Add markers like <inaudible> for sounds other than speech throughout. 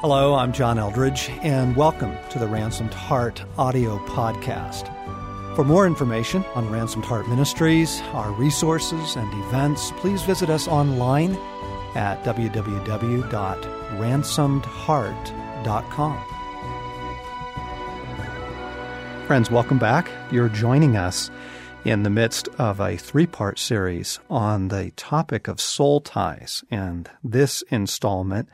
Hello, I'm John Eldredge, and welcome to the Ransomed Heart audio podcast. For more information on Ransomed Heart Ministries, our resources, and events, please visit us online at www.ransomedheart.com. Friends, welcome back. You're joining us in the midst of a three part series on the topic of soul ties. And this installment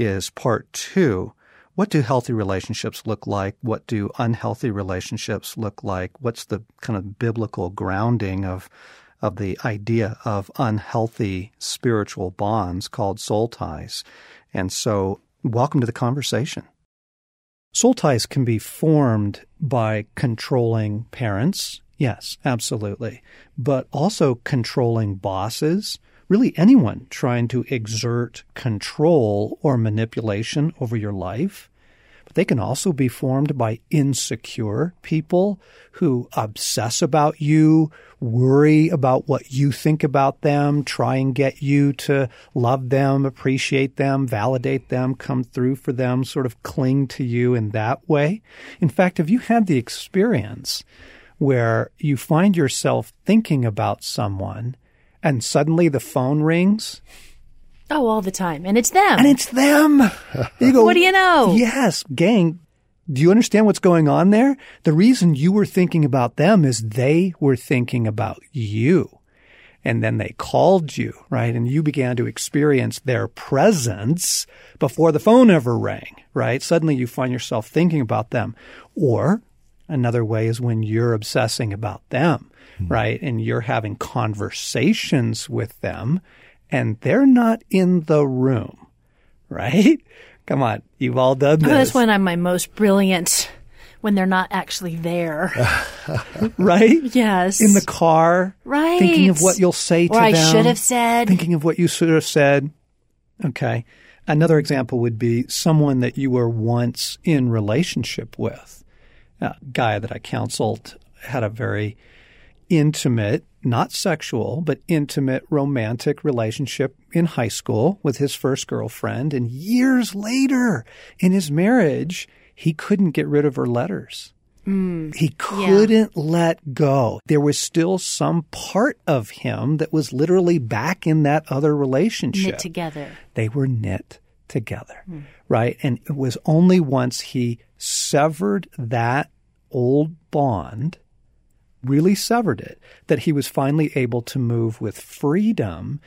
is part two. What do healthy relationships look like? What do unhealthy relationships look like? What's the kind of biblical grounding of of the idea of unhealthy spiritual bonds called soul ties? And so, welcome to the conversation. Soul ties can be formed by controlling parents. Yes, absolutely. But also controlling bosses, really anyone trying to exert control or manipulation over your life. But they can also be formed by insecure people who obsess about you, worry about what you think about them, try and get you to love them, appreciate them, validate them, come through for them, sort of cling to you in that way. In fact, have you had the experience where you find yourself thinking about someone and suddenly the phone rings. Oh, all the time. And it's them. And it's them. <laughs> You go, what do you know? Yes, gang. Do you understand what's going on there? The reason you were thinking about them is they were thinking about you. And then they called you, right? And you began to experience their presence before the phone ever rang, right? Suddenly you find yourself thinking about them. Or another way is when you're obsessing about them mm-hmm. right? And you're having conversations with them and they're not in the room, <laughs> right? Come on, you've all done this. Oh, that's when I'm my most brilliant when they're not actually there. <laughs> right? Yes. In the car. Right. Thinking of what you'll say to I them. I should have said. Thinking of what you should have said. Okay. Another example would be someone that you were once in relationship with. A guy that I counseled had a very intimate, not sexual, but intimate romantic relationship in high school with his first girlfriend. And years later in his marriage, he couldn't get rid of her letters. Mm, he couldn't yeah. let go. There was still some part of him that was literally back in that other relationship. Knit together. They were knit together, mm. right? And it was only once he severed that old bond really severed it, that he was finally able to move with freedom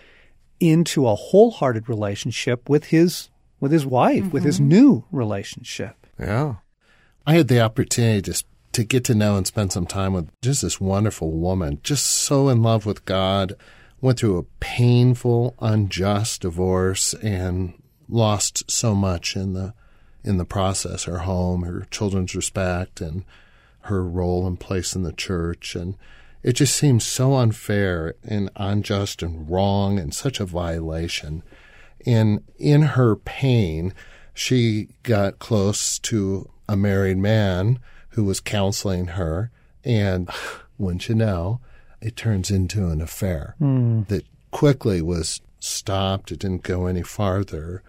into a wholehearted relationship with his with his wife, mm-hmm. with his mm-hmm. new relationship. Yeah. I had the opportunity to to get to know and spend some time with just this wonderful woman, just so in love with God, went through a painful, unjust divorce and lost so much in the in the process, her home, her children's respect and her role and place in the church. And it just seems so unfair and unjust and wrong and such a violation. And in her pain, she got close to a married man who was counseling her. And wouldn't you know, it turns into an affair mm. that quickly was stopped. It didn't go any farther.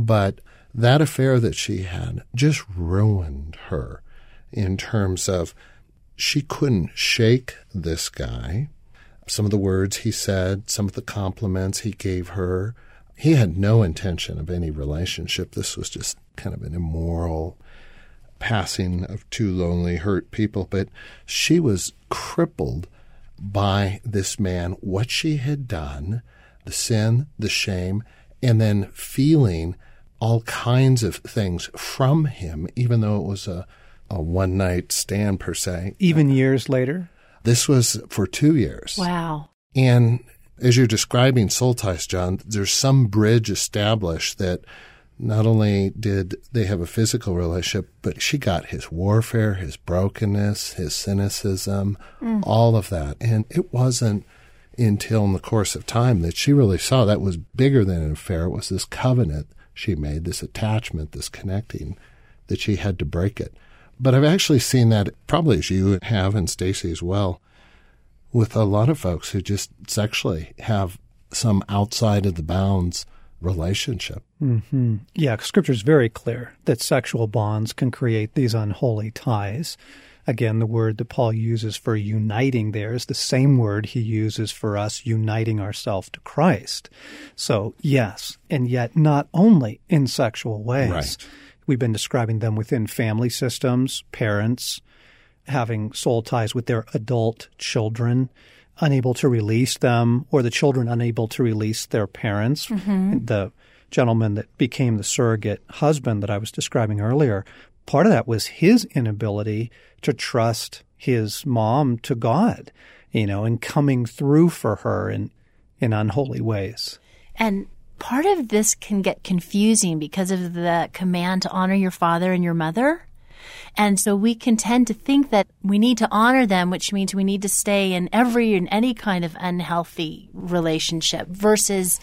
But that affair that she had just ruined her in terms of she couldn't shake this guy. Some of the words he said, some of the compliments he gave her, he had no intention of any relationship. This was just kind of an immoral passing of two lonely, hurt people. But she was crippled by this man, what she had done, the sin, the shame, and then feeling all kinds of things from him, even though it was a a one night stand per se. Even years later? This was for two years. Wow. And as you're describing soul ties, John, there's some bridge established that not only did they have a physical relationship, but she got his warfare, his brokenness, his cynicism, mm. all of that. And it wasn't until in the course of time that she really saw that was bigger than an affair. It was this covenant she made, this attachment, this connecting, that she had to break it. But I've actually seen that, probably as you have and Stasi as well, with a lot of folks who just sexually have some outside of the bounds relationship. Mm-hmm. Yeah, Scripture is very clear that sexual bonds can create these unholy ties. Again, the word that Paul uses for uniting there is the same word he uses for us uniting ourselves to Christ. So, yes, and yet not only in sexual ways. Right. We've been describing them within family systems, parents having soul ties with their adult children, unable to release them, or the children unable to release their parents. Mm-hmm. The gentleman that became the surrogate husband that I was describing earlier, part of that was his inability to trust his mom to God, you know, and coming through for her in, in unholy ways. And part of this can get confusing because of the command to honor your father and your mother. And so we can tend to think that we need to honor them, which means we need to stay in every and any kind of unhealthy relationship versus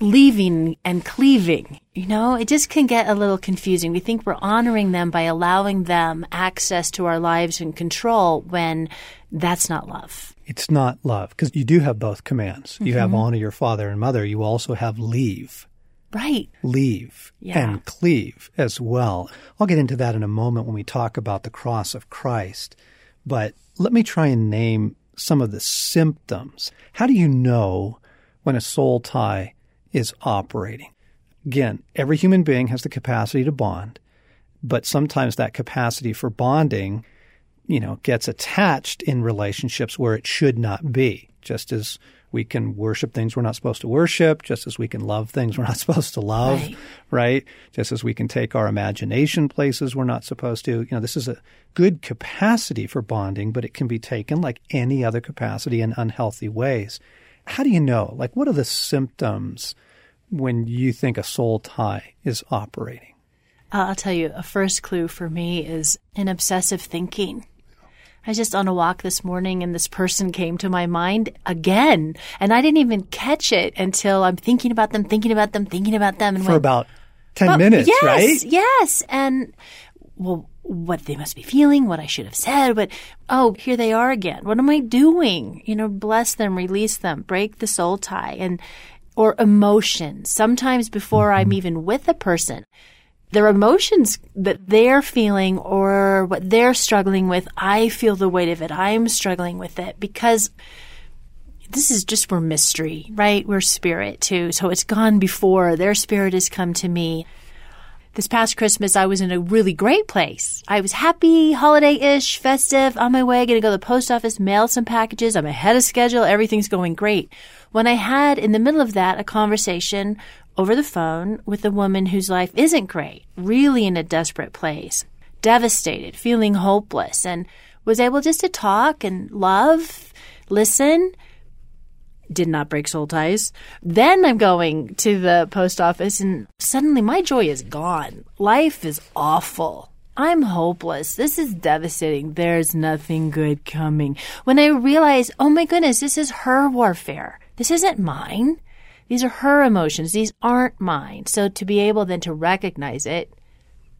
leaving and cleaving. You know, it just can get a little confusing. We think we're honoring them by allowing them access to our lives and control when that's not love. It's not love because you do have both commands. You have mm-hmm. honor your father and mother. You also have leave, Right. leave, Yeah. and cleave as well. I'll get into that in a moment when we talk about the cross of Christ. But let me try and name some of the symptoms. How do you know when a soul tie is operating? Again, every human being has the capacity to bond, but sometimes that capacity for bonding you know, gets attached in relationships where it should not be. Just as we can worship things we're not supposed to worship, just as we can love things we're not <laughs> supposed to love, Right. right? Just as we can take our imagination places we're not supposed to. You know, this is a good capacity for bonding, but it can be taken like any other capacity in unhealthy ways. How do you know? Like, what are the symptoms when you think a soul tie is operating? Uh, I'll tell you, a first clue for me is an obsessive thinking. I was just on a walk this morning and this person came to my mind again. And I didn't even catch it until I'm thinking about them, thinking about them, thinking about them. And For went, about 10 "Well, minutes, yes, right? Yes. And well, what they must be feeling, what I should have said, but oh, here they are again. What am I doing? You know, bless them, release them, break the soul tie and or emotions. Sometimes before I'm mm-hmm. even with a person, their emotions that they're feeling or what they're struggling with, I feel the weight of it. I'm struggling with it because this is just we're mystery, right? We're spirit too. So it's gone before. Their spirit has come to me. This past Christmas, I was in a really great place. I was happy, holiday-ish, festive, on my way, gonna go to the post office, mail some packages. I'm ahead of schedule. Everything's going great. When I had, in the middle of that, a conversation over the phone with a woman whose life isn't great, really in a desperate place, devastated, feeling hopeless, and was able just to talk and love, listen, did not break soul ties. Then I'm going to the post office and suddenly my joy is gone. Life is awful. I'm hopeless. This is devastating. There's nothing good coming. When I realize, oh my goodness, this is her warfare. This isn't mine. These are her emotions. These aren't mine. So to be able then to recognize it,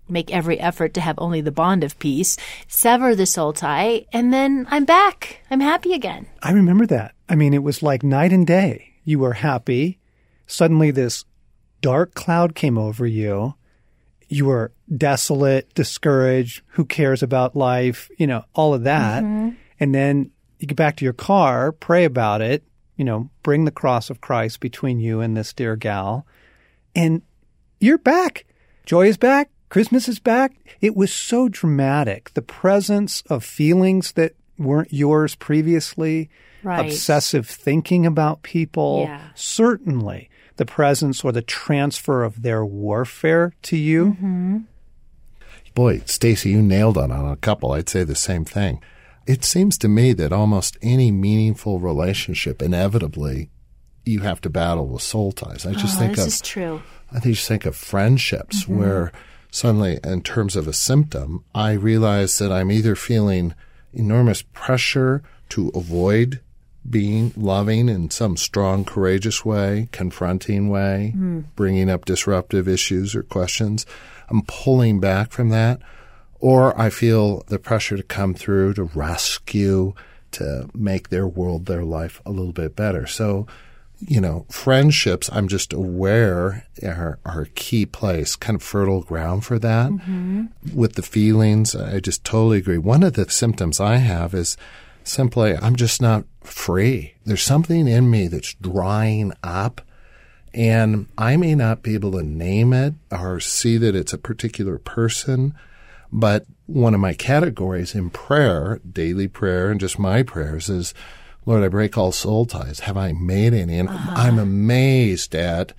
make every effort to have only the bond of peace, sever the soul tie, and then I'm back. I'm happy again. I remember that. I mean, it was like night and day. You were happy. Suddenly, this dark cloud came over you. You were desolate, discouraged. Who cares about life? You know, all of that. Mm-hmm. And then you get back to your car, pray about it, you know, bring the cross of Christ between you and this dear gal, and you're back. Joy is back. Christmas is back. It was so dramatic. The presence of feelings that weren't yours previously, Right. obsessive thinking about people, Yeah. certainly the presence or the transfer of their warfare to you. Mm-hmm. Boy, Stasi, you nailed it on a couple. I'd say the same thing. It seems to me that almost any meaningful relationship inevitably you have to battle with soul ties. I just oh, think this of is true. I just think of friendships Mm-hmm. where suddenly, in terms of a symptom, I realize that I'm either feeling enormous pressure to avoid being loving in some strong, courageous way, confronting way, Hmm. bringing up disruptive issues or questions. I'm pulling back from that. Or I feel the pressure to come through, to rescue, to make their world, their life a little bit better. So you know, friendships, I'm just aware are, are a key place, kind of fertile ground for that. Mm-hmm. With the feelings, I just totally agree. One of the symptoms I have is simply I'm just not free. There's something in me that's drying up. And I may not be able to name it or see that it's a particular person, but one of my categories in prayer, daily prayer, and just my prayers is Lord, I break all soul ties. Have I made any? And uh-huh. I'm amazed at,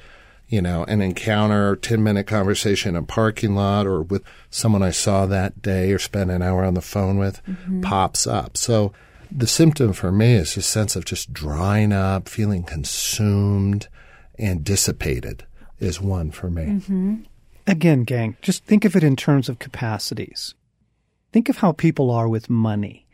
you know, an encounter, 10 minute conversation in a parking lot or with someone I saw that day or spent an hour on the phone with mm-hmm. pops up. So the symptom for me is a sense of just drying up, feeling consumed and dissipated is one for me. Mm-hmm. Again, gang, just think of it in terms of capacities. Think of how people are with money.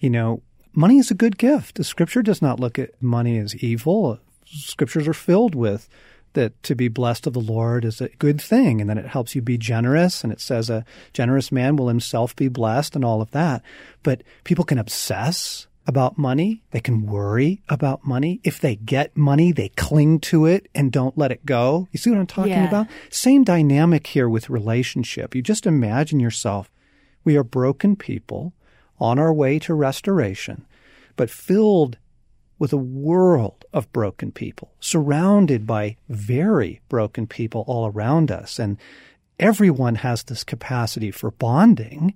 You know, money is a good gift. The scripture does not look at money as evil. Scriptures are filled with that to be blessed of the Lord is a good thing, and that it helps you be generous. And it says a generous man will himself be blessed, and all of that. But people can obsess about money. They can worry about money. If they get money, they cling to it and don't let it go. You see what I'm talking yeah. about? Same dynamic here with relationship. You just imagine yourself. We are broken people on our way to restoration, but filled with a world of broken people, surrounded by very broken people all around us. And everyone has this capacity for bonding,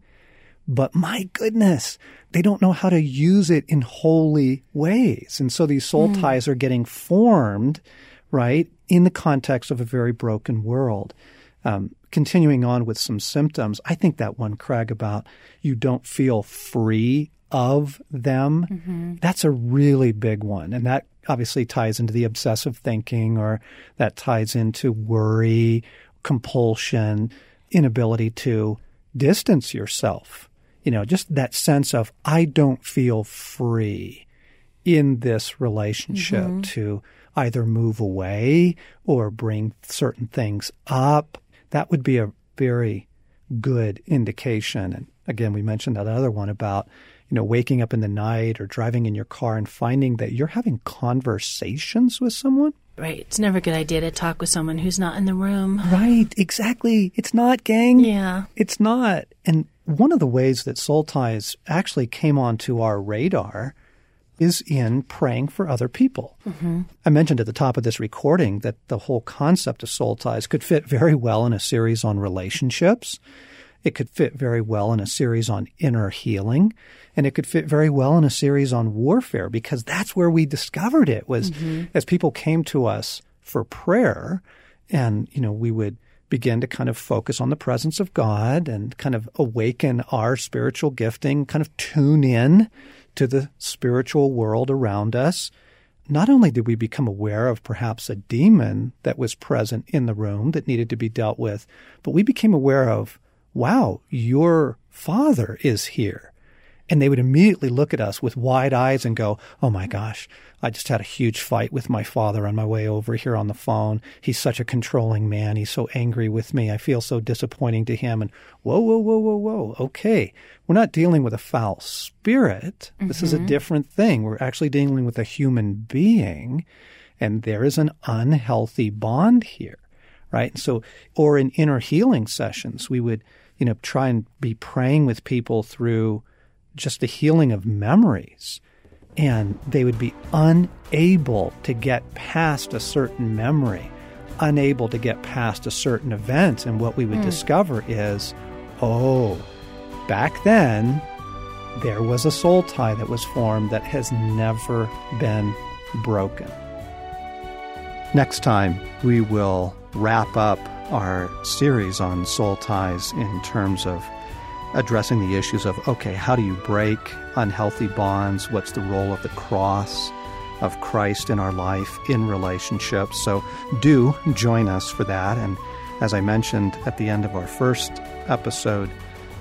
but my goodness, they don't know how to use it in holy ways. And so these soul mm. ties are getting formed, right, in the context of a very broken world. Um, continuing on with some symptoms, I think that one, Craig, about you don't feel free of them, mm-hmm. that's a really big one. And that obviously ties into the obsessive thinking or that ties into worry, compulsion, inability to distance yourself. You know, just that sense of, I don't feel free in this relationship mm-hmm. to either move away or bring certain things up that would be a very good indication. And again, we mentioned that other one about, you know, waking up in the night or driving in your car and finding that you're having conversations with someone. Right. It's never a good idea to talk with someone who's not in the room. Right. Exactly. It's not, gang. Yeah. It's not. And one of the ways that soul ties actually came onto our radar is in praying for other people. Mm-hmm. I mentioned at the top of this recording that the whole concept of soul ties could fit very well in a series on relationships. It could fit very well in a series on inner healing, and it could fit very well in a series on warfare because that's where we discovered it was mm-hmm. as people came to us for prayer and you know we would begin to kind of focus on the presence of God and kind of awaken our spiritual gifting, kind of tune in to the spiritual world around us, not only did we become aware of perhaps a demon that was present in the room that needed to be dealt with, but we became aware of, wow, your father is here. And they would immediately look at us with wide eyes and go, Oh my gosh, I just had a huge fight with my father on my way over here on the phone. He's such a controlling man. He's so angry with me. I feel so disappointing to him. And whoa, whoa, whoa, whoa, whoa. Okay. We're not dealing with a foul spirit. Mm-hmm. This is a mm-hmm. different thing. We're actually dealing with a human being. And there is an unhealthy bond here, right? So, or in inner healing sessions, we would, you know, try and be praying with people through just the healing of memories. And they would be unable to get past a certain memory, unable to get past a certain event. And what we would mm. discover is, oh, back then, there was a soul tie that was formed that has never been broken. Next time, we will wrap up our series on soul ties in terms of addressing the issues of okay, how do you break unhealthy bonds? What's the role of the cross of Christ in our life in relationships? So do join us for that. And as I mentioned at the end of our first episode,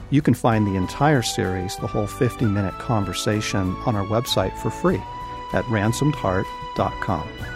you can find the entire series, the whole 50 minute conversation, on our website for free at ransomedheart.com.